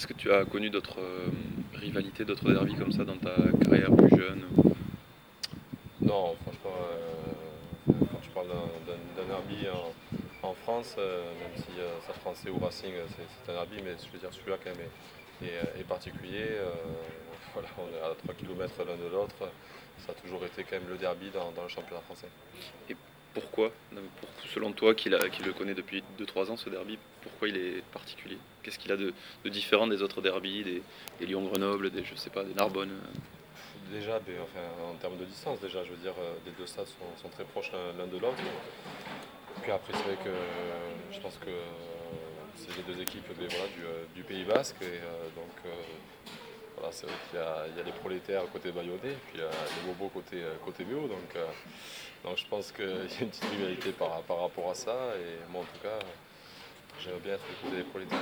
Est-ce que tu as connu d'autres euh, rivalités, d'autres derbies comme ça dans ta carrière plus jeune Non, franchement, euh, quand tu parles d'un- derby en, en France, euh, même si euh, ça français ou Racing, c'est un derby, mais je veux dire celui-là quand même est, est- est particulier. voilà, on est à 3 km l'un de l'autre. Ça a toujours été quand même le derby dans, dans le championnat français. Pourquoi pour- Selon toi, qui, le connaît depuis 2-3 ans, ce derby, pourquoi il est particulier? Qu'est-ce qu'il a de, différent des autres derbys, des, des Lyon-Grenoble, des, je sais pas, des Narbonne? Déjà, enfin, en termes de distance, déjà, je veux dire, euh, les deux stades sont, très proches l'un de l'autre. Puis après, c'est vrai que je pense que euh, c'est les deux équipes ben, euh, du Pays Basque. Et donc, voilà, c'est vrai qu'il y a, il y a les prolétaires côté Bayonnais, puis il y a les bobos côté, euh, côté Méo. Donc, euh, donc je pense qu'il y a une petite rivalité par, par rapport à ça. Et moi, en tout cas, j'aimerais bien être du côté des prolétaires.